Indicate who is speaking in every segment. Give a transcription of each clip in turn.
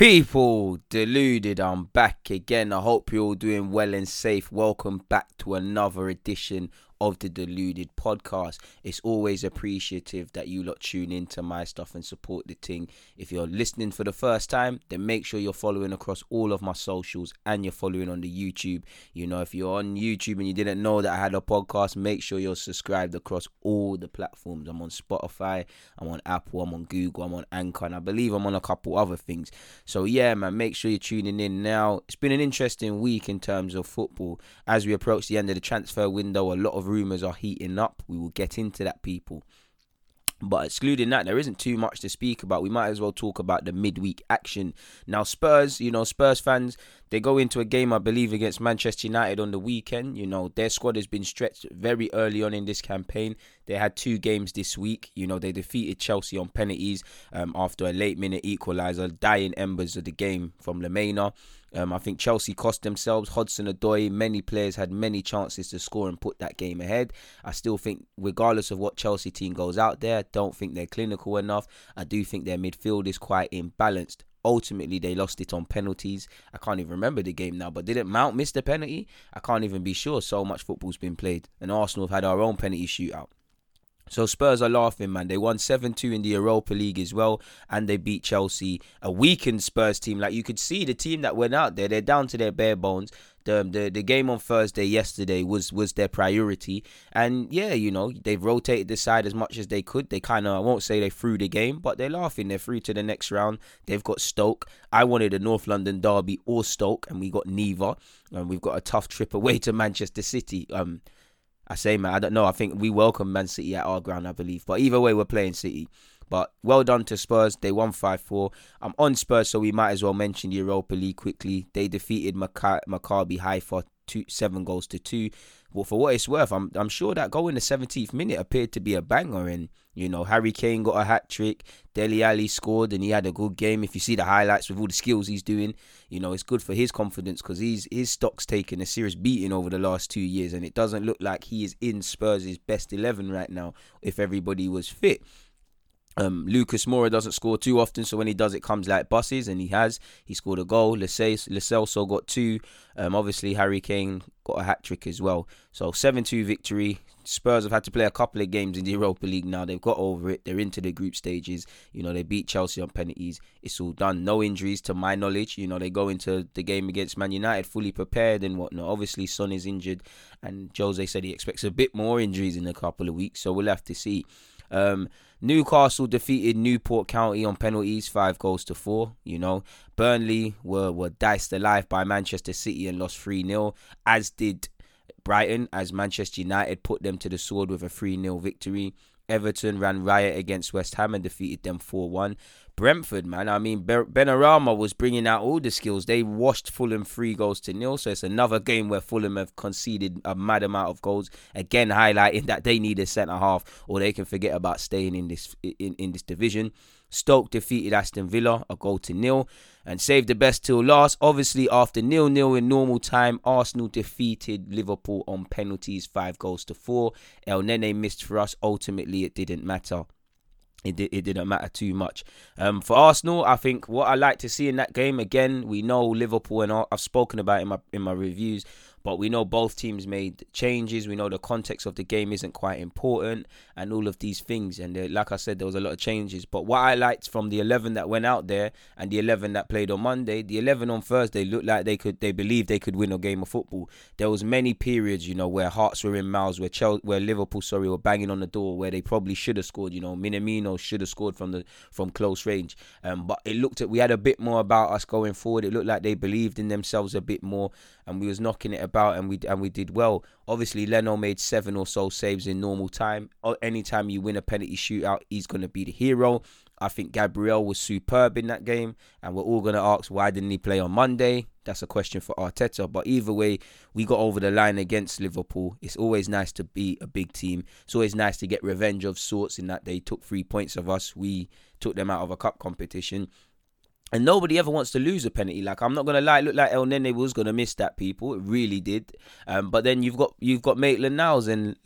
Speaker 1: People deluded, I'm back again. I hope you're all doing well and safe. Welcome back to another edition of the Deluded podcast. It's always appreciative that you lot tune into my stuff and support the thing. If you're listening for the first time, then make sure you're following across all of my socials and you're following on the YouTube. You know, if you're on YouTube and you didn't know that I had a podcast, make sure you're subscribed across all the platforms. I'm on Spotify, I'm on Apple, I'm on Google, I'm on Anchor, and I believe I'm on a couple other things. So yeah, man, make sure you're tuning in now. It's been an interesting week in terms of football as we approach the end of the transfer window. A lot of rumours are heating up. We will get into that, people. But excluding that, there isn't too much to speak about. We might as well talk about the midweek action. Now, Spurs, you know, Spurs fans, they go into a game, I believe, against Manchester United on the weekend. You know, their squad has been stretched very early on in this campaign. They had two games this week. You know, they defeated Chelsea on penalties um, after a late minute equaliser, dying embers of the game from Lamela. Um, I think Chelsea cost themselves. Hudson Odoi, many players had many chances to score and put that game ahead. I still think, regardless of what Chelsea team goes out there, I don't think they're clinical enough. I do think their midfield is quite imbalanced. Ultimately, they lost it on penalties. I can't even remember the game now, but didn't Mount miss the penalty? I can't even be sure. So much football's been played, and Arsenal have had our own penalty shootout. So Spurs are laughing, man. They won 7-2 in the Europa League as well, and they beat Chelsea, a weakened Spurs team. Like you could see the team that went out there, they're down to their bare bones. The, the the game on Thursday yesterday was was their priority, and yeah, you know they've rotated the side as much as they could. They kind of I won't say they threw the game, but they're laughing. They're through to the next round. They've got Stoke. I wanted a North London derby or Stoke, and we got neither. And we've got a tough trip away to Manchester City. Um, I say, man, I don't know. I think we welcome Man City at our ground, I believe. But either way, we're playing City. But well done to Spurs. They won 5 4. I'm on Spurs, so we might as well mention the Europa League quickly. They defeated Maccabi Haifa two, seven goals to two. Well, for what it's worth, I'm I'm sure that goal in the 17th minute appeared to be a banger. And you know, Harry Kane got a hat trick. Dele Alli scored, and he had a good game. If you see the highlights with all the skills he's doing, you know, it's good for his confidence because he's his stock's taken a serious beating over the last two years, and it doesn't look like he is in Spurs' best 11 right now. If everybody was fit. Um, Lucas Moura doesn't score too often, so when he does, it comes like buses, and he has. He scored a goal. Celso got two. Um, obviously, Harry Kane got a hat trick as well. So 7 2 victory. Spurs have had to play a couple of games in the Europa League now. They've got over it. They're into the group stages. You know, they beat Chelsea on penalties. It's all done. No injuries to my knowledge. You know, they go into the game against Man United fully prepared and whatnot. Obviously, Son is injured, and Jose said he expects a bit more injuries in a couple of weeks. So we'll have to see. Um, Newcastle defeated Newport County on penalties, five goals to four. You know, Burnley were were diced alive by Manchester City and lost three 0 as did Brighton, as Manchester United put them to the sword with a 3 0 victory. Everton ran riot against West Ham and defeated them 4 1. Brentford, man, I mean, Benrahma was bringing out all the skills. They washed Fulham three goals to nil. So it's another game where Fulham have conceded a mad amount of goals. Again, highlighting that they need a centre half or they can forget about staying in this in, in this division. Stoke defeated Aston Villa a goal to nil and saved the best till last. Obviously, after nil nil in normal time, Arsenal defeated Liverpool on penalties, five goals to four. Elneny missed for us. Ultimately, it didn't matter it, did, it didn't matter too much. Um, for Arsenal, I think what I like to see in that game again, we know Liverpool and I've spoken about in my in my reviews. But we know both teams made changes. We know the context of the game isn't quite important and all of these things. And uh, like I said, there was a lot of changes. But what I liked from the 11 that went out there and the 11 that played on Monday, the 11 on Thursday looked like they could, they believed they could win a game of football. There was many periods, you know, where hearts were in mouths, where Chelsea, where Liverpool, sorry, were banging on the door, where they probably should have scored. You know, Minamino should have scored from the from close range. Um, but it looked at we had a bit more about us going forward. It looked like they believed in themselves a bit more, and we was knocking it about and we and we did well. Obviously, Leno made seven or so saves in normal time. Anytime you win a penalty shootout, he's going to be the hero. I think Gabriel was superb in that game, and we're all going to ask why didn't he play on Monday? That's a question for Arteta. But either way, we got over the line against Liverpool. It's always nice to beat a big team. It's always nice to get revenge of sorts in that they took three points of us. We took them out of a cup competition. And nobody ever wants to lose a penalty. Like I'm not gonna lie, it looked like Elneny was gonna miss that. People, it really did. Um, but then you've got you've got Maitland Niles, and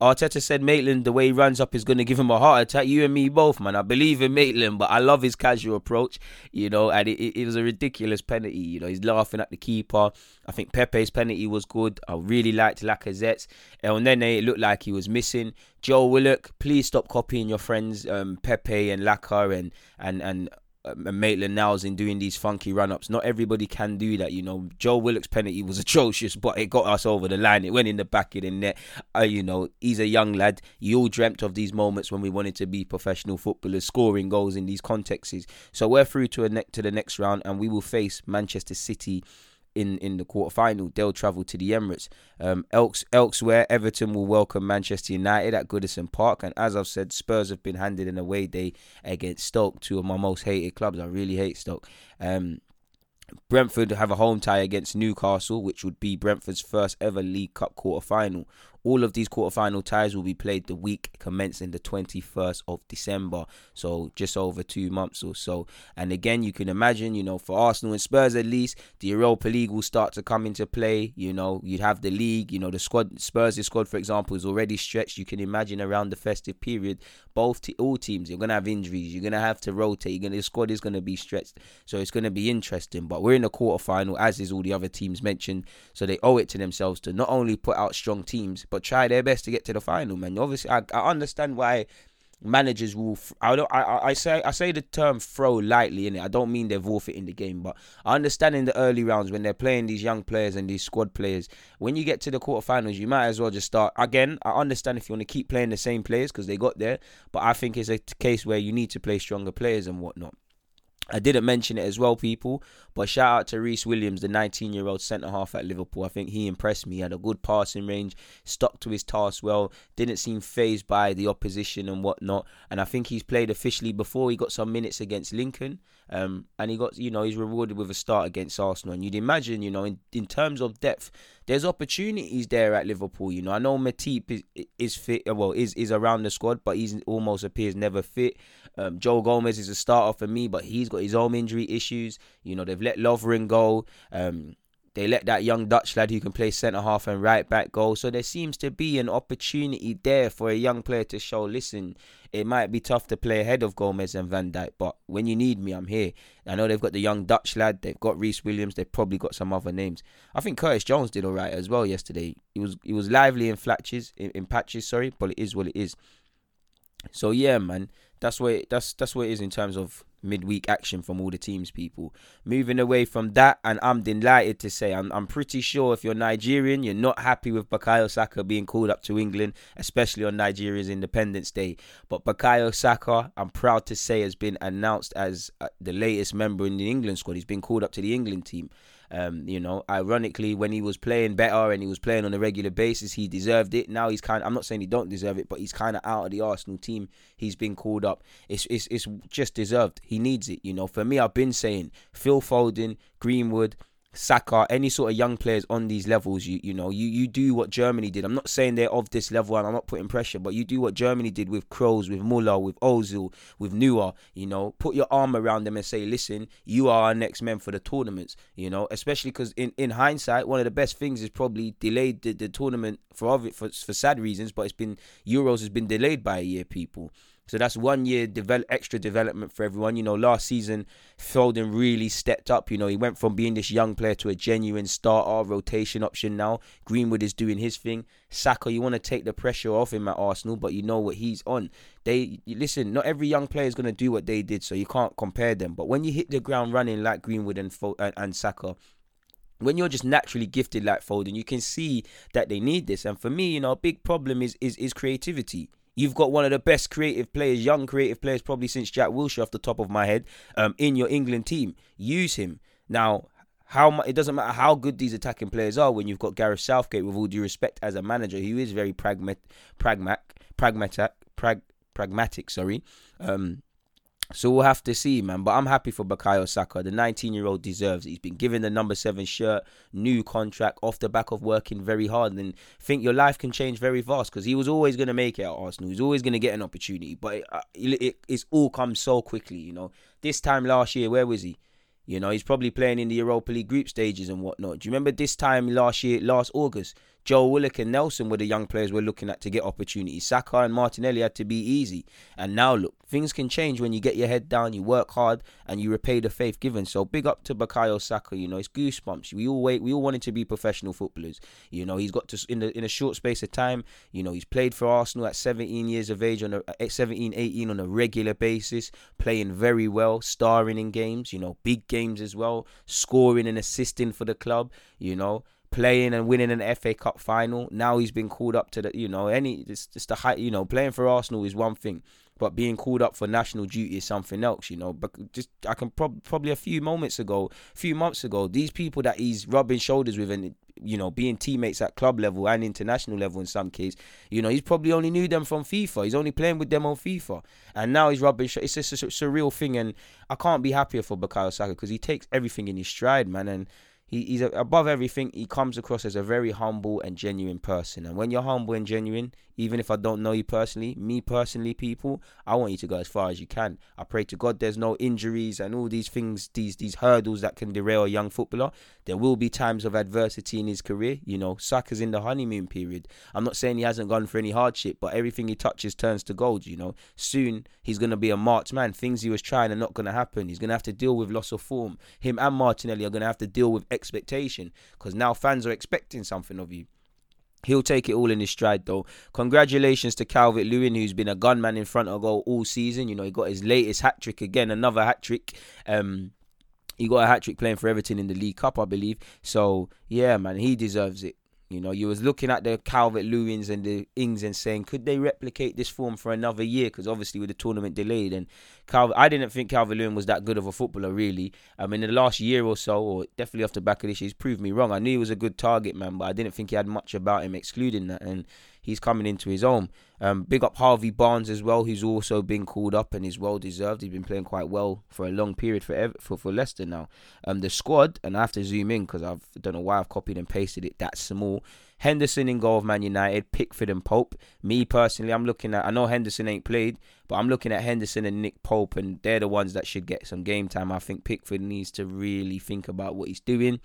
Speaker 1: Arteta said Maitland, the way he runs up is to give him a heart attack. You and me both, man. I believe in Maitland, but I love his casual approach, you know, and it, it, it was a ridiculous penalty. You know, he's laughing at the keeper. I think Pepe's penalty was good. I really liked Lacazette's. Elneny, it looked like he was missing. Joe Willock, please stop copying your friends um, Pepe and Laka and, and, and Maitland Niles in doing these funky run ups. Not everybody can do that, you know. Joe Willock's penalty was atrocious, but it got us over the line. It went in the back of the net. Uh, you know, he's a young lad. You all dreamt of these moments when we wanted to be professional footballers, scoring goals in these contexts. So we're through to a ne- to the next round, and we will face Manchester City in in the quarterfinal. They'll travel to the Emirates. Um, else, elsewhere, Everton will welcome Manchester United at Goodison Park. And as I've said, Spurs have been handed an away day against Stoke, two of my most hated clubs. I really hate Stoke. Um, Brentford have a home tie against Newcastle, which would be Brentford's first ever League Cup quarter final. All of these quarterfinal ties will be played the week commencing the 21st of December, so just over two months or so. And again, you can imagine, you know, for Arsenal and Spurs at least, the Europa League will start to come into play. You know, you'd have the league, you know, the squad, Spurs' squad, for example, is already stretched. You can imagine around the festive period, both all teams, you're going to have injuries, you're going to have to rotate, you're gonna, the squad is going to be stretched. So it's going to be interesting. But we're in the quarterfinal, as is all the other teams mentioned. So they owe it to themselves to not only put out strong teams, but try their best to get to the final, man. Obviously, I, I understand why managers will. I don't. I, I say I say the term throw lightly in it. I don't mean they're forfeiting the game, but I understand in the early rounds when they're playing these young players and these squad players. When you get to the quarterfinals, you might as well just start again. I understand if you want to keep playing the same players because they got there, but I think it's a case where you need to play stronger players and whatnot. I didn't mention it as well, people, but shout out to Rhys Williams, the 19 year old centre half at Liverpool. I think he impressed me. He had a good passing range, stuck to his task well, didn't seem fazed by the opposition and whatnot. And I think he's played officially before. He got some minutes against Lincoln. Um, and he got, you know, he's rewarded with a start against Arsenal. And you'd imagine, you know, in, in terms of depth, there's opportunities there at Liverpool. You know, I know Matip is, is fit, well, is is around the squad, but he's almost appears never fit. Um, Joe Gomez is a starter for me, but he's got his own injury issues. You know, they've let Lovren go. Um, they let that young Dutch lad who can play centre half and right back go. So there seems to be an opportunity there for a young player to show, listen, it might be tough to play ahead of Gomez and Van Dijk, but when you need me, I'm here. I know they've got the young Dutch lad, they've got Rhys Williams, they've probably got some other names. I think Curtis Jones did all right as well yesterday. He was he was lively in flashes, in, in patches, sorry, but it is what it is. So yeah, man, that's it, that's that's what it is in terms of midweek action from all the teams people. Moving away from that and i'm delighted to say I'm, I'm pretty sure if you're nigerian you're not happy with Bukayo Saka being called up to england especially on nigeria's independence day. But Bukayo Saka i'm proud to say has been announced as uh, the latest member in the england squad. He's been called up to the england team um, you know, ironically, when he was playing better and he was playing on a regular basis, he deserved it. Now he's kind. Of, I'm not saying he don't deserve it, but he's kind of out of the Arsenal team. He's been called up. It's it's it's just deserved. He needs it. You know, for me, I've been saying Phil Foden, Greenwood. Saka, any sort of young players on these levels, you you know, you, you do what Germany did. I'm not saying they're of this level and I'm not putting pressure, but you do what Germany did with Kroos, with Muller, with Ozil, with Neuer, you know, put your arm around them and say, listen, you are our next men for the tournaments, you know, especially because in, in hindsight, one of the best things is probably delayed the, the tournament for, for, for sad reasons, but it's been, Euros has been delayed by a year, people. So that's one year develop extra development for everyone. You know, last season Foden really stepped up. You know, he went from being this young player to a genuine starter, rotation option now. Greenwood is doing his thing. Saka, you want to take the pressure off him at Arsenal, but you know what he's on. They listen. Not every young player is going to do what they did, so you can't compare them. But when you hit the ground running like Greenwood and and, and Saka, when you're just naturally gifted like Foden, you can see that they need this. And for me, you know, a big problem is is is creativity. You've got one of the best creative players, young creative players, probably since Jack Wilshere off the top of my head, um, in your England team. Use him. Now, how it doesn't matter how good these attacking players are when you've got Gareth Southgate, with all due respect, as a manager, he is very pragmat, pragmatic, pragmatic, prag, pragmatic. Sorry, um, so we'll have to see, man. But I'm happy for Bukayo Saka. The 19 year old deserves it. He's been given the number seven shirt, new contract off the back of working very hard. And think your life can change very fast because he was always going to make it at Arsenal. He's always going to get an opportunity. But it, uh, it, it, it's all come so quickly, you know. This time last year, where was he? You know, he's probably playing in the Europa League group stages and whatnot. Do you remember this time last year, last August? Joe Willock and Nelson were the young players we're looking at to get opportunities. Saka and Martinelli had to be easy. And now look, things can change when you get your head down, you work hard, and you repay the faith given. So big up to Bukayo Saka. You know, it's goosebumps. We all wait. We all wanted to be professional footballers. You know, he's got to in the in a short space of time. You know, he's played for Arsenal at 17 years of age on a at 17, 18 on a regular basis, playing very well, starring in games. You know, big games as well, scoring and assisting for the club. You know, playing and winning an FA Cup final. Now he's been called up to the, you know, any it's just the height, you know, playing for Arsenal is one thing, but being called up for national duty is something else, you know. But just I can prob- probably a few moments ago, a few months ago, these people that he's rubbing shoulders with and you know being teammates at club level and international level in some case, you know, he's probably only knew them from FIFA. He's only playing with them on FIFA, and now he's rubbing. Sh- it's just a surreal thing, and I can't be happier for Bukayo Saka because he takes everything in his stride, man, and he, he's above everything. He comes across as a very humble and genuine person. And when you're humble and genuine, even if I don't know you personally, me personally, people, I want you to go as far as you can. I pray to God there's no injuries and all these things, these these hurdles that can derail a young footballer. There will be times of adversity in his career. You know, Saka's in the honeymoon period. I'm not saying he hasn't gone for any hardship, but everything he touches turns to gold. You know, soon he's gonna be a marked man. Things he was trying are not gonna happen. He's gonna have to deal with loss of form. Him and Martinelli are gonna have to deal with expectation because now fans are expecting something of you. He'll take it all in his stride, though. Congratulations to Calvert Lewin, who's been a gunman in front of goal all season. You know, he got his latest hat trick again, another hat trick. Um, he got a hat trick playing for Everton in the League Cup, I believe. So yeah, man, he deserves it. You know, you was looking at the Calvert Lewins and the Ings and saying, could they replicate this form for another year? Because obviously with the tournament delayed, and Calvert, I didn't think Calvert Lewin was that good of a footballer, really. I mean, the last year or so, or definitely off the back of this, he's proved me wrong. I knew he was a good target man, but I didn't think he had much about him, excluding that. And he's coming into his own. Um, big up Harvey Barnes as well, who's also been called up and is well deserved. He's been playing quite well for a long period for for, for Leicester now. Um, the squad, and I have to zoom in because I don't know why I've copied and pasted it that small. Henderson in goal of Man United, Pickford and Pope. Me personally, I'm looking at. I know Henderson ain't played, but I'm looking at Henderson and Nick Pope, and they're the ones that should get some game time. I think Pickford needs to really think about what he's doing.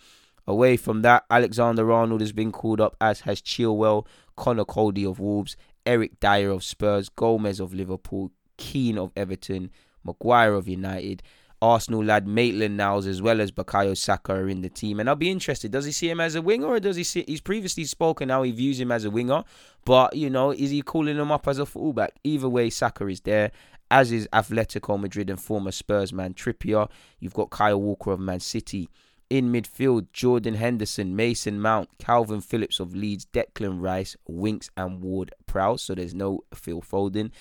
Speaker 1: Away from that, Alexander Arnold has been called up, as has Chilwell, Conor Coady of Wolves, Eric Dier of Spurs, Gomez of Liverpool, Keane of Everton, Maguire of United. Arsenal lad Maitland Niles as well as Bukayo Saka are in the team. And I'll be interested. Does he see him as a winger or does he see he's previously spoken how he views him as a winger? But you know, is he calling him up as a fullback? Either way, Saka is there. As is Atletico Madrid and former Spurs man Trippier. You've got Kyle Walker of Man City. In midfield, Jordan Henderson, Mason Mount, Calvin Phillips of Leeds, Declan Rice, Winks, and Ward Prowse. So there's no Phil Foden.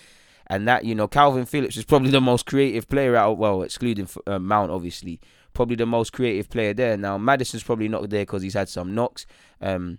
Speaker 1: And that, you know, Calvin Phillips is probably the most creative player out, well, excluding uh, Mount, obviously. Probably the most creative player there. Now, Maddison's probably not there because he's had some knocks. Um,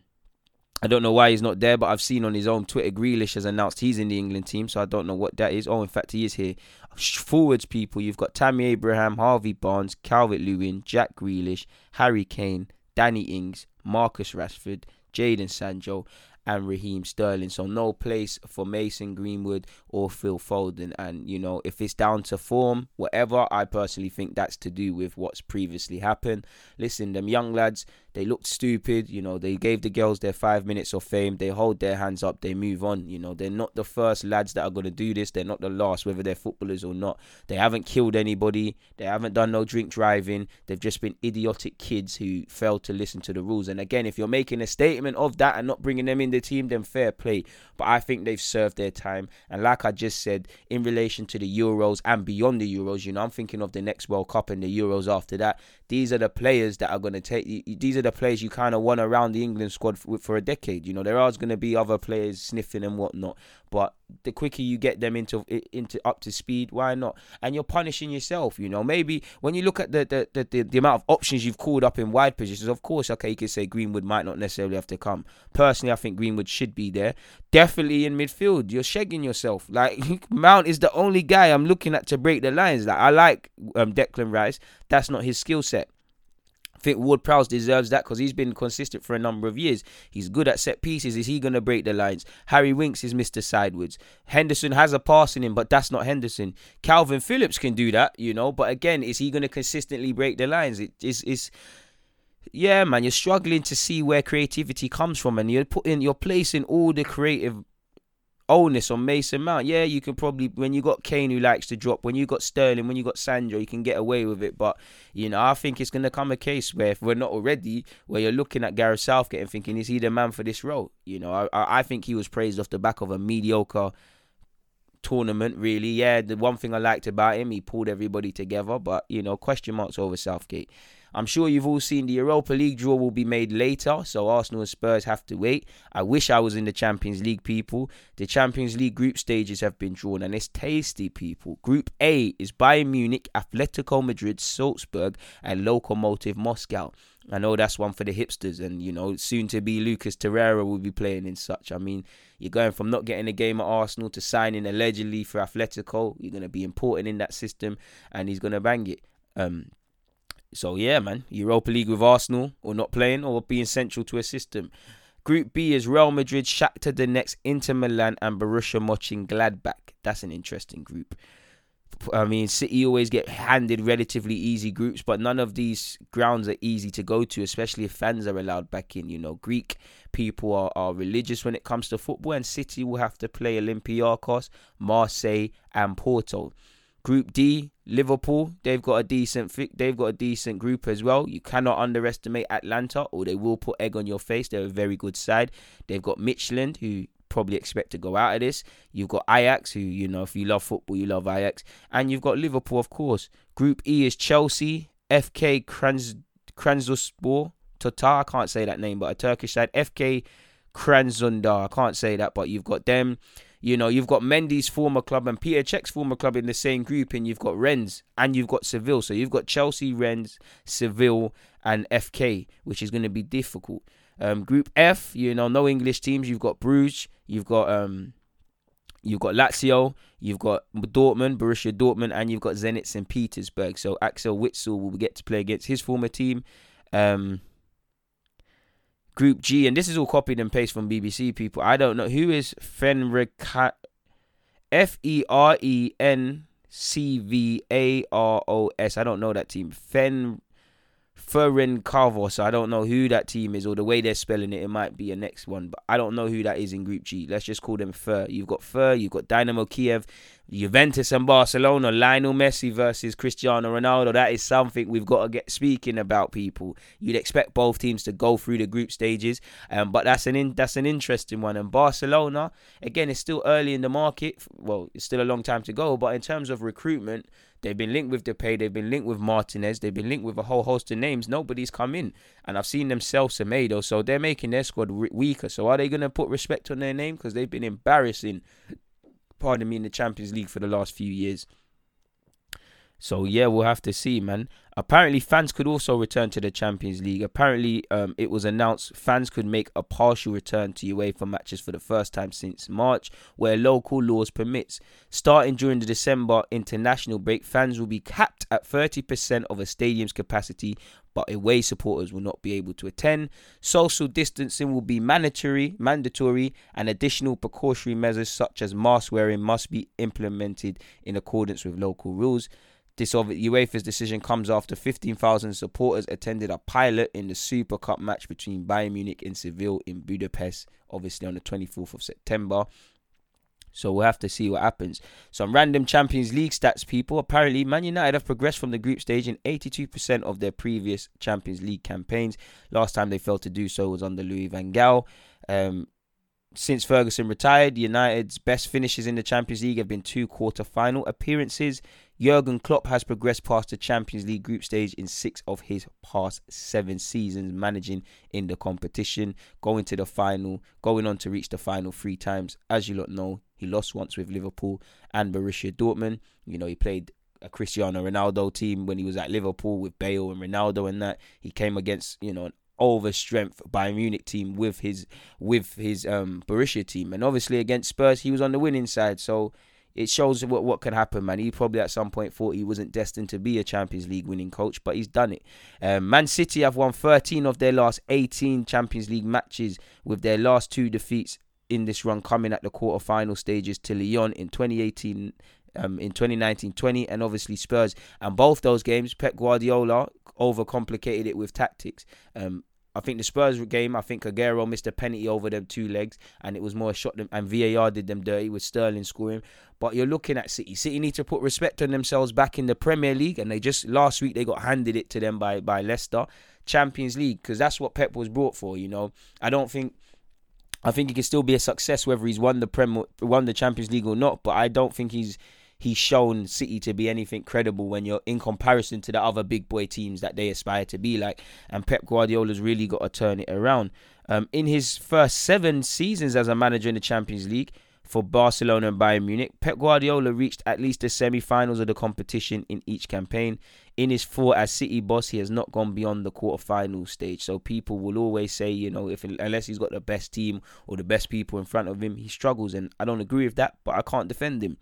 Speaker 1: I don't know why he's not there, but I've seen on his own Twitter Grealish has announced he's in the England team, so I don't know what that is. Oh, in fact, he is here. Forwards, people, you've got Tammy Abraham, Harvey Barnes, Calvert Lewin, Jack Grealish, Harry Kane, Danny Ings, Marcus Rashford, Jadon Sancho, and Raheem Sterling. So no place for Mason Greenwood or Phil Foden. And you know, if it's down to form, whatever, I personally think that's to do with what's previously happened. Listen, them young lads, they looked stupid. You know, they gave the girls their five minutes of fame. They hold their hands up. They move on. You know, they're not the first lads that are going to do this. They're not the last, whether they're footballers or not. They haven't killed anybody. They haven't done no drink driving. They've just been idiotic kids who failed to listen to the rules. And again, if you're making a statement of that and not bringing them in the team, then fair play. But I think they've served their time. And like I just said, in relation to the Euros and beyond the Euros, you know, I'm thinking of the next World Cup and the Euros after that. These are the players that are going to take. These are the players you kind of want around the England squad for, for a decade. You know, there are going to be other players sniffing and whatnot, but the quicker you get them into into up to speed, why not? And you're punishing yourself. You know, maybe when you look at the the, the, the, the amount of options you've called up in wide positions, of course, okay, you could say Greenwood might not necessarily have to come. Personally, I think Greenwood should be there. Definitely in midfield, you're shagging yourself. Like Mount is the only guy I'm looking at to break the lines. Like I like um, Declan Rice, that's not his skill set. I think Ward Prowse deserves that because he's been consistent for a number of years. He's good at set pieces. Is he going to break the lines? Harry Winks is Mr. Sideways. Henderson has a pass in him, but that's not Henderson. Calvin Phillips can do that, you know, but again, is he going to consistently break the lines? It is is yeah, man, you're struggling to see where creativity comes from, and you're putting, you're placing all the creative onus on Mason Mount. Yeah, you can probably when you got Kane who likes to drop, when you got Sterling, when you got Sancho, you can get away with it. But you know, I think it's gonna come a case where if we're not already, where you're looking at Gareth Southgate and thinking, is he the man for this role? You know, I I think he was praised off the back of a mediocre tournament, really. Yeah, the one thing I liked about him, he pulled everybody together, but you know, question marks over Southgate. I'm sure you've all seen the Europa League draw will be made later, so Arsenal and Spurs have to wait. I wish I was in the Champions League, people. The Champions League group stages have been drawn, and it's tasty, people. Group A is Bayern Munich, Atletico Madrid, Salzburg, and Lokomotiv Moscow. I know that's one for the hipsters, and you know, soon to be Lucas Torreira will be playing in such. I mean, you're going from not getting a game at Arsenal to signing allegedly for Atletico. You're going to be important in that system, and he's going to bang it. Um, so yeah, man, Europa League with Arsenal or not playing or being central to a system. Group B is Real Madrid, Shakhtar Donetsk, Inter Milan, and Borussia Mönchengladbach. That's an interesting group. I mean, City always get handed relatively easy groups, but none of these grounds are easy to go to, especially if fans are allowed back in. You know, Greek people are, are religious when it comes to football, and City will have to play Olympiacos, Marseille, and Porto. Group D, Liverpool, they've got a decent they've got a decent group as well. You cannot underestimate Atalanta, or they will put egg on your face. They're a very good side. They've got Midtjylland, who probably expect to go out of this. You've got Ajax, who you know if you love football, you love Ajax, and you've got Liverpool, of course. Group E is Chelsea, FK Kranz Kranzospor, Totar. I can't say that name, but a Turkish side. FK Kranzundar. I can't say that, but you've got them. You know, you've got Mendy's former club and Petr Cech's former club in the same group, and you've got Rennes and you've got Seville. So you've got Chelsea, Rennes, Seville, and FK, which is going to be difficult. Um, group F, you know, no English teams. You've got Bruges, you've got um, you've got Lazio, you've got Dortmund, Borussia Dortmund, and you've got Zenit St. Petersburg. So Axel Witsel will get to play against his former team. Um, Group G, and this is all copied and pasted from BBC people. I don't know who is Fenric F E R E N C V A R O S. I don't know that team. Fen. I don't know who that team is or the way they're spelling it. It might be a next one, but I don't know who that is in Group G. Let's just call them Fur. You've got Fur, you've got Dynamo Kiev, Juventus and Barcelona, Lionel Messi versus Cristiano Ronaldo. That is something we've got to get speaking about, people. You'd expect both teams to go through the group stages, um, but that's an in, that's an interesting one. And Barcelona, again, it's still early in the market. Well, it's still a long time to go, but in terms of recruitment, they've been linked with Depay, they've been linked with Martinez, they've been linked with a whole host of names. Nobody's come in, and I've seen them sell Semedo, so they're making their squad weaker. So are they going to put respect on their name because they've been embarrassing? Pardon me, in the Champions League for the last few years. So yeah, we'll have to see, man. Apparently, fans could also return to the Champions League. Apparently, um, it was announced fans could make a partial return to UEFA matches for the first time since March, where local laws permits. Starting during the December international break, fans will be capped at 30% of a stadium's capacity, but away supporters will not be able to attend. Social distancing will be mandatory, mandatory, and additional precautionary measures such as mask wearing must be implemented in accordance with local rules. This of UEFA's decision comes after 15,000 supporters attended a pilot in the Super Cup match between Bayern Munich and Seville in Budapest, obviously on the 24th of September. So we'll have to see what happens. Some random Champions League stats, people. Apparently, Man United have progressed from the group stage in 82% of their previous Champions League campaigns. Last time they failed to do so was under Louis van Gaal. Um, since Ferguson retired, United's best finishes in the Champions League have been two quarter-final appearances. Jurgen Klopp has progressed past the Champions League group stage in six of his past seven seasons, managing in the competition, going to the final, going on to reach the final three times. As you lot know, he lost once with Liverpool and Borussia Dortmund. You know, he played a Cristiano Ronaldo team when he was at Liverpool with Bale and Ronaldo and that. He came against, you know, an over strength Bayern Munich team with his with his um Borussia team. And obviously against Spurs he was on the winning side. So it shows what what can happen, man. He probably at some point thought he wasn't destined to be a Champions League winning coach, but he's done it. Um, Man City have won 13 of their last 18 Champions League matches, with their last two defeats in this run coming at the quarter-final stages to Lyon in 2018 um, in 2019-20, and obviously Spurs. And both those games, Pep Guardiola overcomplicated it with tactics. Um, I think the Spurs game, I think Aguero missed a penalty over them two legs, and it was more a shot them, and VAR did them dirty with Sterling scoring. But you're looking at City. City need to put respect on themselves back in the Premier League, and they just last week they got handed it to them by by Leicester Champions League because that's what Pep was brought for. You know, I don't think. I think he can still be a success whether he's won the Prem, won the Champions League or not. But I don't think he's he's shown City to be anything credible when you're in comparison to the other big boy teams that they aspire to be like. And Pep Guardiola's really got to turn it around. Um, in his first seven seasons as a manager in the Champions League, for Barcelona and Bayern Munich, Pep Guardiola reached at least the semi-finals of the competition in each campaign. In his four as City boss, he has not gone beyond the quarter-final stage. So people will always say, you know, if unless he's got the best team or the best people in front of him, he struggles, and I don't agree with that, but I can't defend him.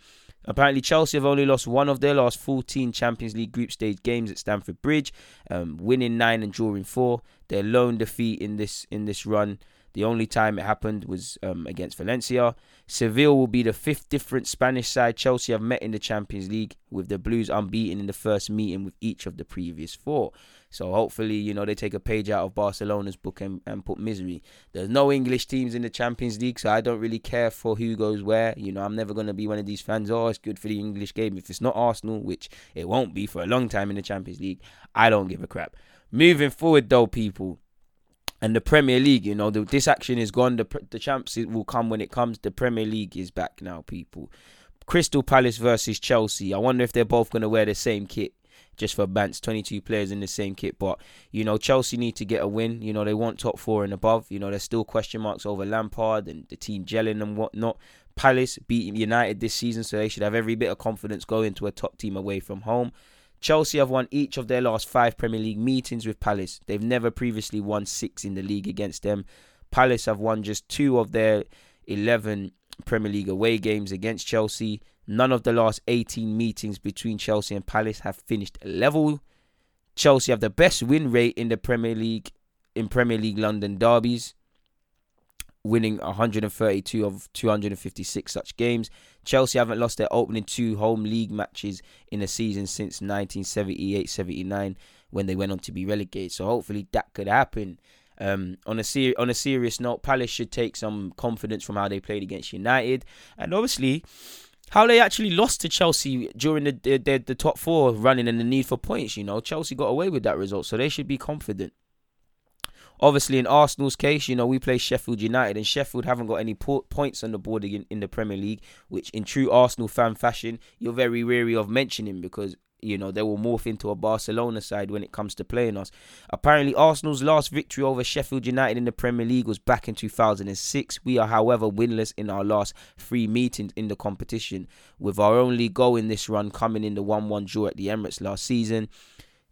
Speaker 1: Apparently, Chelsea have only lost one of their last 14 Champions League group stage games at Stamford Bridge, um, winning nine and drawing four. Their lone defeat in this in this run the only time it happened was um, against Valencia. Seville will be the fifth different Spanish side Chelsea have met in the Champions League, with the Blues unbeaten in the first meeting with each of the previous four. So hopefully, you know, they take a page out of Barcelona's book and, and put misery. There's no English teams in the Champions League, so I don't really care for who goes where. You know, I'm never going to be one of these fans, oh, it's good for the English game. If it's not Arsenal, which it won't be for a long time in the Champions League, I don't give a crap. Moving forward, though, people, and the Premier League, you know, the, this action is gone. The the champs will come when it comes. The Premier League is back now, people. Crystal Palace versus Chelsea. I wonder if they're both going to wear the same kit just for Bants. 22 players in the same kit. But, you know, Chelsea need to get a win. You know, they want top four and above. You know, there's still question marks over Lampard and the team gelling and whatnot. Palace beating United this season, so they should have every bit of confidence going to a top team away from home. Chelsea have won each of their last five Premier League meetings with Palace. They've never previously won six in the league against them. Palace have won just two of their 11 Premier League away games against Chelsea. None of the last 18 meetings between Chelsea and Palace have finished level. Chelsea have the best win rate in the Premier League in Premier League London derbies winning 132 of 256 such games. Chelsea haven't lost their opening two home league matches in a season since 1978-79 when they went on to be relegated. So hopefully that could happen. Um, on a ser- on a serious note, Palace should take some confidence from how they played against United, and obviously how they actually lost to Chelsea during the the, the, the top four running and the need for points. You know, Chelsea got away with that result, so they should be confident. Obviously, in Arsenal's case, you know, we play Sheffield United, and Sheffield haven't got any po- points on the board in, in the Premier League, which, in true Arsenal fan fashion, you're very wary of mentioning because you know they will morph into a Barcelona side when it comes to playing us. Apparently, Arsenal's last victory over Sheffield United in the Premier League was back in 2006. We are, however, winless in our last three meetings in the competition, with our only goal in this run coming in the 1-1 draw at the Emirates last season.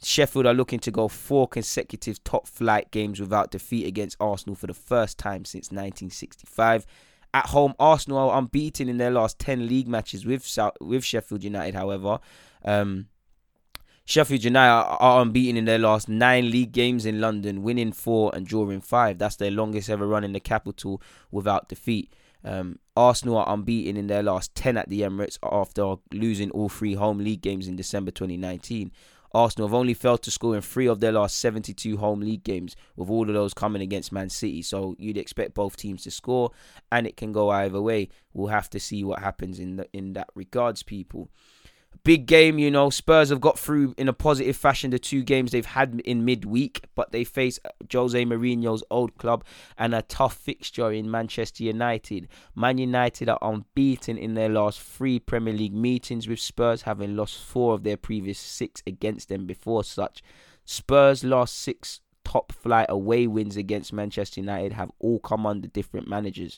Speaker 1: Sheffield are looking to go four consecutive top flight games without defeat against Arsenal for the first time since 1965. At home, Arsenal are unbeaten in their last 10 league matches with South, with Sheffield United, however. Um, Sheffield United are unbeaten in their last nine league games in London, winning four and drawing five. That's their longest ever run in the capital without defeat. Um, Arsenal are unbeaten in their last 10 at the Emirates after losing all three home league games in December 2019. Arsenal have only failed to score in three of their last 72 home league games, with all of those coming against Man City. So you'd expect both teams to score, and it can go either way. We'll have to see what happens in the, in that regards, people. Big game, you know. Spurs have got through in a positive fashion the two games they've had in midweek, but they face Jose Mourinho's old club and a tough fixture in Manchester United. Man United are unbeaten in their last three Premier League meetings, with Spurs having lost four of their previous six against them before such. Spurs' last six top flight away wins against Manchester United have all come under different managers.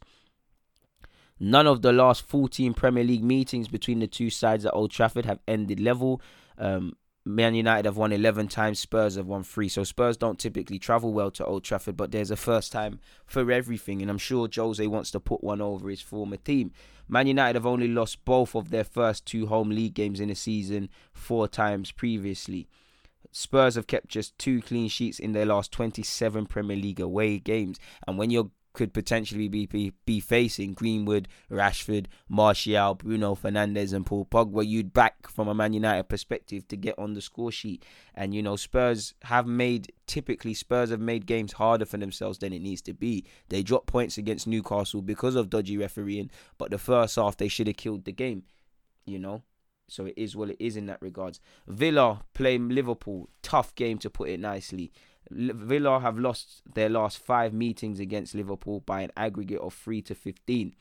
Speaker 1: None of the last 14 Premier League meetings between the two sides at Old Trafford have ended level. Um, Man United have won 11 times, Spurs have won 3. So Spurs don't typically travel well to Old Trafford, but there's a first time for everything. And I'm sure Jose wants to put one over his former team. Man United have only lost both of their first two home league games in a season four times previously. Spurs have kept just two clean sheets in their last 27 Premier League away games. And when you're could potentially be, be be facing Greenwood, Rashford, Martial, Bruno Fernandes, and Paul Pogba. Where you'd back from a Man United perspective to get on the score sheet, and you know Spurs have made typically Spurs have made games harder for themselves than it needs to be. They dropped points against Newcastle because of dodgy refereeing, but the first half they should have killed the game. You know, so it is what it is in that regards. Villa play Liverpool, tough game to put it nicely. Villa have lost their last five meetings against Liverpool by an aggregate of 3 to 15.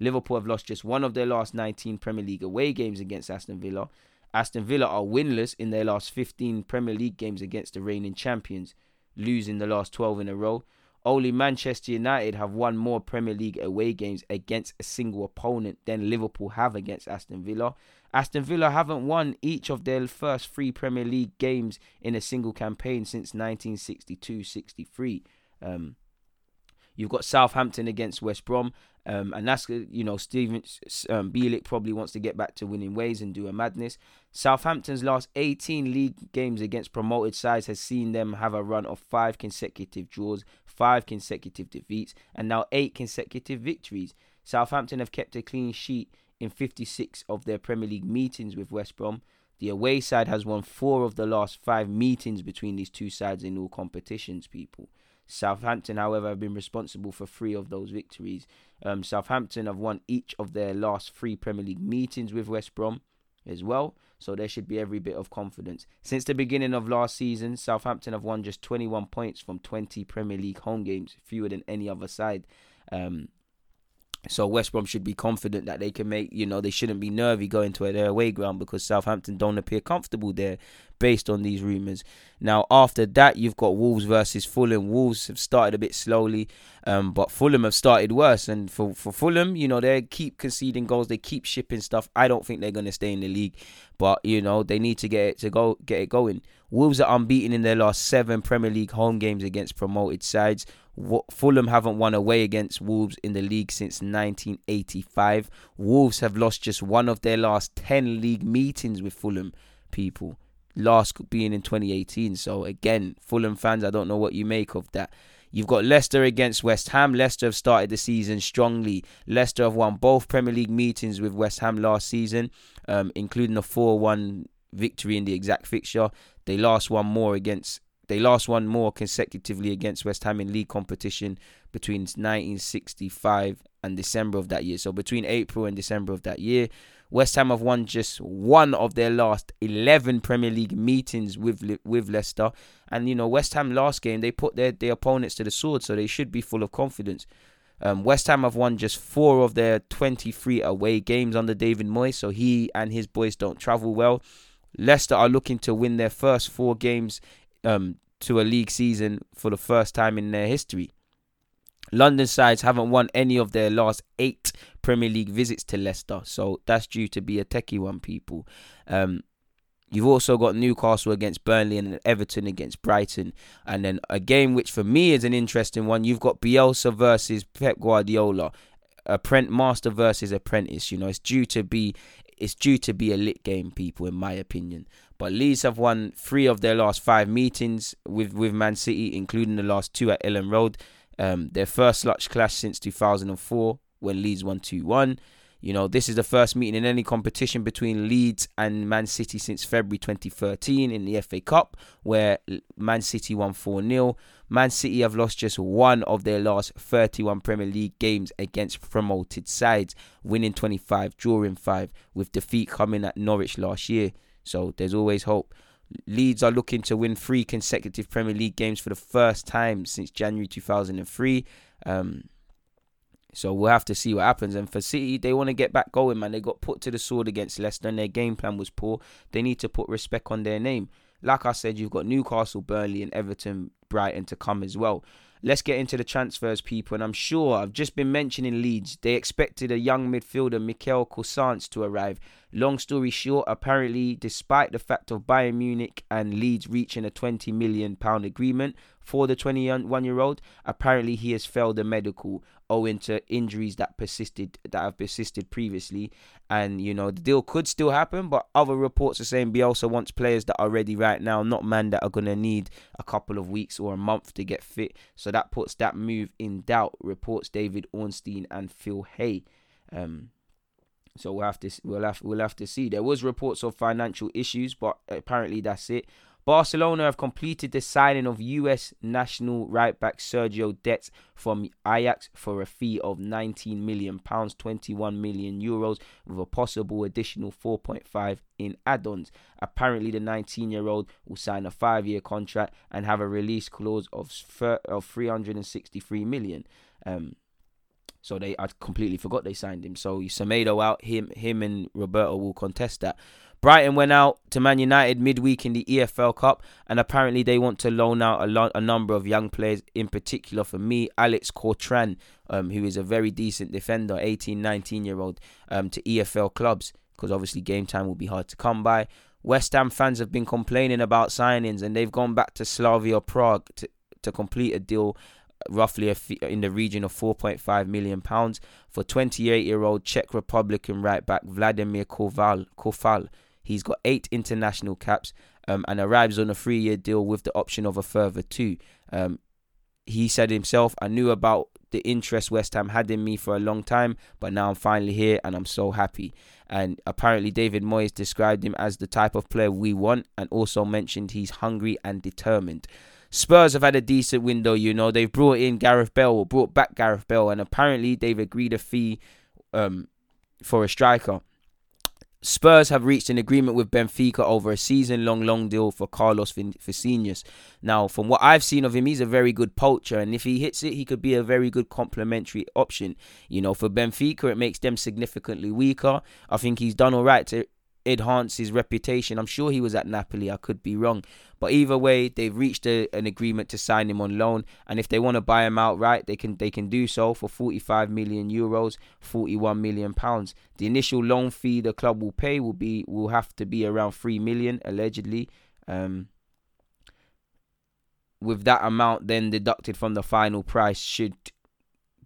Speaker 1: Liverpool have lost just one of their last 19 Premier League away games against Aston Villa. Aston Villa are winless in their last 15 Premier League games against the reigning champions, losing the last 12 in a row. Only Manchester United have won more Premier League away games against a single opponent than Liverpool have against Aston Villa. Aston Villa haven't won each of their first three Premier League games in a single campaign since 1962-63. Um, you've got Southampton against West Brom, um, and that's you know Steven um, Bilic probably wants to get back to winning ways and do a madness. Southampton's last 18 league games against promoted sides has seen them have a run of five consecutive draws, five consecutive defeats, and now eight consecutive victories. Southampton have kept a clean sheet in 56 of their Premier League meetings with West Brom. The away side has won four of the last five meetings between these two sides in all competitions, people. Southampton, however, have been responsible for three of those victories. Um, Southampton have won each of their last three Premier League meetings with West Brom as well, so there should be every bit of confidence. Since the beginning of last season, Southampton have won just 21 points from 20 Premier League home games, fewer than any other side. Um, so West Brom should be confident that they can make, you know, they shouldn't be nervy going to their away ground because Southampton don't appear comfortable there based on these rumours. Now, after that, you've got Wolves versus Fulham. Wolves have started a bit slowly, um, but Fulham have started worse. And for, for Fulham, you know, they keep conceding goals, they keep shipping stuff. I don't think they're going to stay in the league, but, you know, they need to get it to go, get it going. Wolves are unbeaten in their last seven Premier League home games against promoted sides. Fulham haven't won away against Wolves in the league since 1985. Wolves have lost just one of their last 10 league meetings with Fulham people. Last being in 2018. So again, Fulham fans, I don't know what you make of that. You've got Leicester against West Ham. Leicester have started the season strongly. Leicester have won both Premier League meetings with West Ham last season, um, including a 4 1 victory in the exact fixture. They last won more against they last won more consecutively against West Ham in league competition between 1965 and December of that year. So between April and December of that year, West Ham have won just one of their last 11 Premier League meetings with with Leicester. And you know, West Ham last game they put their, their opponents to the sword, so they should be full of confidence. Um, West Ham have won just four of their 23 away games under David Moyes, so he and his boys don't travel well. Leicester are looking to win their first four games um, to a league season for the first time in their history. London sides haven't won any of their last eight Premier League visits to Leicester, so that's due to be a techie one, people. Um, you've also got Newcastle against Burnley and Everton against Brighton, and then a game which for me is an interesting one. You've got Bielsa versus Pep Guardiola, apprentice master versus apprentice. You know, it's due to be it's due to be a lit game, people, in my opinion. But Leeds have won three of their last five meetings with, with Man City, including the last two at Elland Road. Um, their first such clash since 2004 when Leeds won 2 1. You know, this is the first meeting in any competition between Leeds and Man City since February 2013 in the FA Cup, where Man City won 4 0. Man City have lost just one of their last 31 Premier League games against promoted sides, winning 25, drawing 5, with defeat coming at Norwich last year. So there's always hope. Leeds are looking to win three consecutive Premier League games for the first time since January 2003. Um, so we'll have to see what happens. And for City, they want to get back going, man. They got put to the sword against Leicester, and their game plan was poor. They need to put respect on their name. Like I said, you've got Newcastle, Burnley, and Everton, Brighton to come as well. Let's get into the transfers, people. And I'm sure I've just been mentioning Leeds. They expected a young midfielder, Mikel Cuisance, to arrive. Long story short, apparently, despite the fact of Bayern Munich and Leeds reaching a 20 million pound agreement for the 21 year old, apparently he has failed the medical owing to injuries that persisted that have persisted previously. And you know the deal could still happen, but other reports are saying Bielsa wants players that are ready right now, not men that are gonna need a couple of weeks or a month to get fit. So that puts that move in doubt, reports David Ornstein and Phil Hay. Um, so we'll have to we'll have we'll have to see. There was reports of financial issues, but apparently that's it. Barcelona have completed the signing of US national right back Sergio Dest from Ajax for a fee of 19 million pounds, 21 million euros, with a possible additional 4.5 in add-ons. Apparently, the 19-year-old will sign a five-year contract and have a release clause of of 363 million. Um, so they, I completely forgot they signed him. So Semedo out, him, him and Roberto will contest that. Brighton went out to Man United midweek in the EFL Cup, and apparently they want to loan out a, lo- a number of young players. In particular, for me, Alex Cochrane, um, who is a very decent defender, 18, 19 year old, um, to EFL clubs because obviously game time will be hard to come by. West Ham fans have been complaining about signings, and they've gone back to Slavia Prague to, to complete a deal roughly in the region of 4.5 million pounds for 28 year old Czech Republican right back Vladimir. Coufal He's got eight international caps um, and arrives on a three year deal with the option of a further two. Um, he said himself, I knew about the interest West Ham had in me for a long time, but now I'm finally here and I'm so happy. And apparently, David Moyes described him as the type of player we want and also mentioned he's hungry and determined. Spurs have had a decent window, you know. They've brought in Gareth Bale, brought back Gareth Bale, and apparently they've agreed a fee um, for a striker. Spurs have reached an agreement with Benfica over a season-long long deal for Carlos Vinicius. Now, from what I've seen of him, he's a very good poacher, and if he hits it, he could be a very good complementary option. You know, for Benfica, it makes them significantly weaker. I think he's done all right to enhance his reputation. I'm sure he was at Napoli. I could be wrong, but either way, they've reached a, an agreement to sign him on loan, and if they want to buy him outright, they can they can do so for 45 million euros, 41 million pounds. The initial loan fee the club will pay will be will have to be around three million allegedly. Um, with that amount then deducted from the final price, should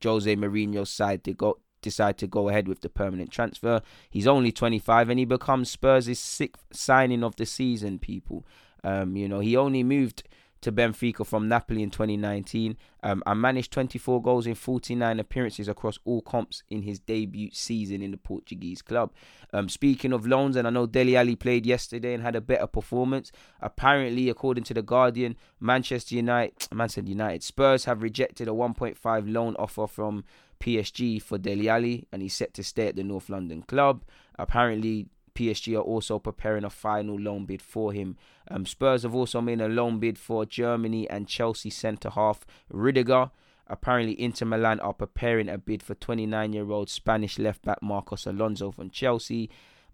Speaker 1: Jose Mourinho's side to go decide to go ahead with the permanent transfer. He's only 25 and he becomes Spurs' sixth signing of the season, people. Um, you know, he only moved to Benfica from Napoli in 2019 um, and managed 24 goals in 49 appearances across all comps in his debut season in the Portuguese club. Um, speaking of loans, and I know Dele Alli played yesterday and had a better performance. Apparently, according to the Guardian, Manchester United, Manchester United, Spurs have rejected a 1.5 loan offer from PSG for Dele Alli, and he's set to stay at the North London club. Apparently, PSG are also preparing a final loan bid for him. Um, Spurs have also made a loan bid for Germany and Chelsea centre half Rudiger. Apparently, Inter Milan are preparing a bid for 29 year old Spanish left back Marcos Alonso from Chelsea.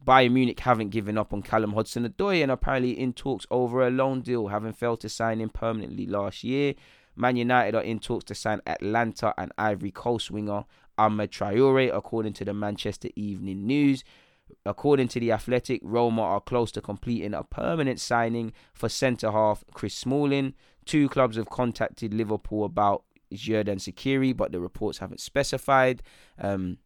Speaker 1: Bayern Munich haven't given up on Callum Hudson Odoi and apparently in talks over a loan deal, having failed to sign him permanently last year. Man United are in talks to sign Atalanta and Ivory Coast winger Amad Traore, according to the Manchester Evening News. According to the Athletic, Roma are close to completing a permanent signing for centre half Chris Smalling. Two clubs have contacted Liverpool about Xherdan Shaqiri, but the reports haven't specified. Um,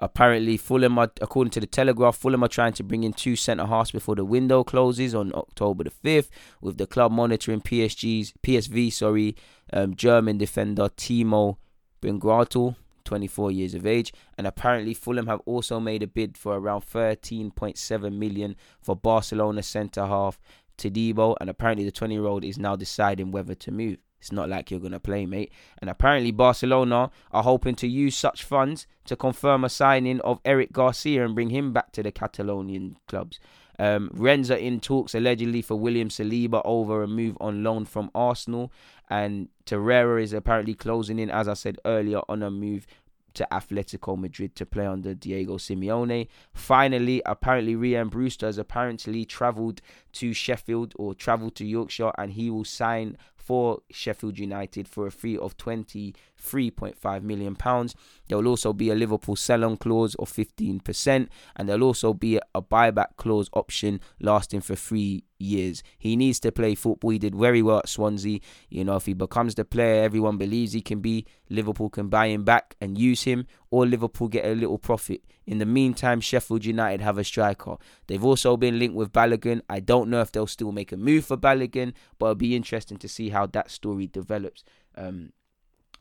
Speaker 1: Apparently, Fulham are, according to the Telegraph, Fulham are trying to bring in two centre halves before the window closes on October the 5th, with the club monitoring PSG's PSV, sorry, um, German defender Timo Baumgartl, 24 years of age, and apparently Fulham have also made a bid for around 13.7 million for Barcelona centre half Todibo, and apparently the 20 year old is now deciding whether to move. It's not like you're going to play, mate. And apparently, Barcelona are hoping to use such funds to confirm a signing of Eric Garcia and bring him back to the Catalonian clubs. Um, in talks allegedly for William Saliba over a move on loan from Arsenal. And Torreira is apparently closing in, as I said earlier, on a move to Atletico Madrid to play under Diego Simeone. Finally, apparently Rhian Brewster has apparently travelled to Sheffield or travelled to Yorkshire and he will sign for Sheffield United for a fee of £23.5 million. There will also be a Liverpool sell on clause of 15%, and there'll also be a buyback clause option lasting for three years. He needs to play football. He did very well at Swansea. You know, if he becomes the player everyone believes he can be, Liverpool can buy him back and use him, or Liverpool get a little profit. In the meantime, Sheffield United have a striker. They've also been linked with Balogun. I don't know if they'll still make a move for Balogun, but it'll be interesting to see how that story develops. Um,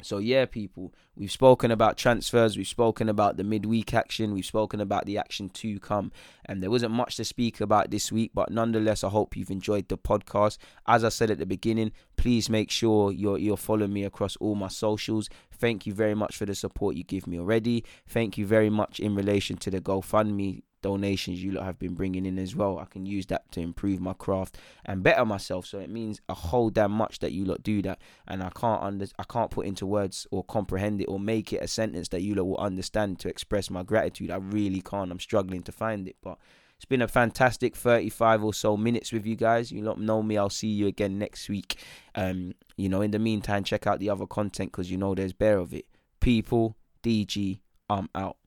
Speaker 1: so yeah, people, we've spoken about transfers, we've spoken about the midweek action, we've spoken about the action to come, and there wasn't much to speak about this week, but nonetheless, I hope you've enjoyed the podcast. As I said at the beginning, please make sure you're you're following me across all my socials. Thank you very much for the support you give me already. Thank you very much in relation to the GoFundMe donations you lot have been bringing in as well. I can use that to improve my craft and better myself. So it means a whole damn much that you lot do that, and I can't under I can't put into words or comprehend it or make it a sentence that you lot will understand to express my gratitude. I really can't. I'm struggling to find it, but. It's been a fantastic 35 or so minutes with you guys. You lot know me. I'll see you again next week. Um, you know, in the meantime, check out the other content because you know there's bare of it. People, DG, I'm out.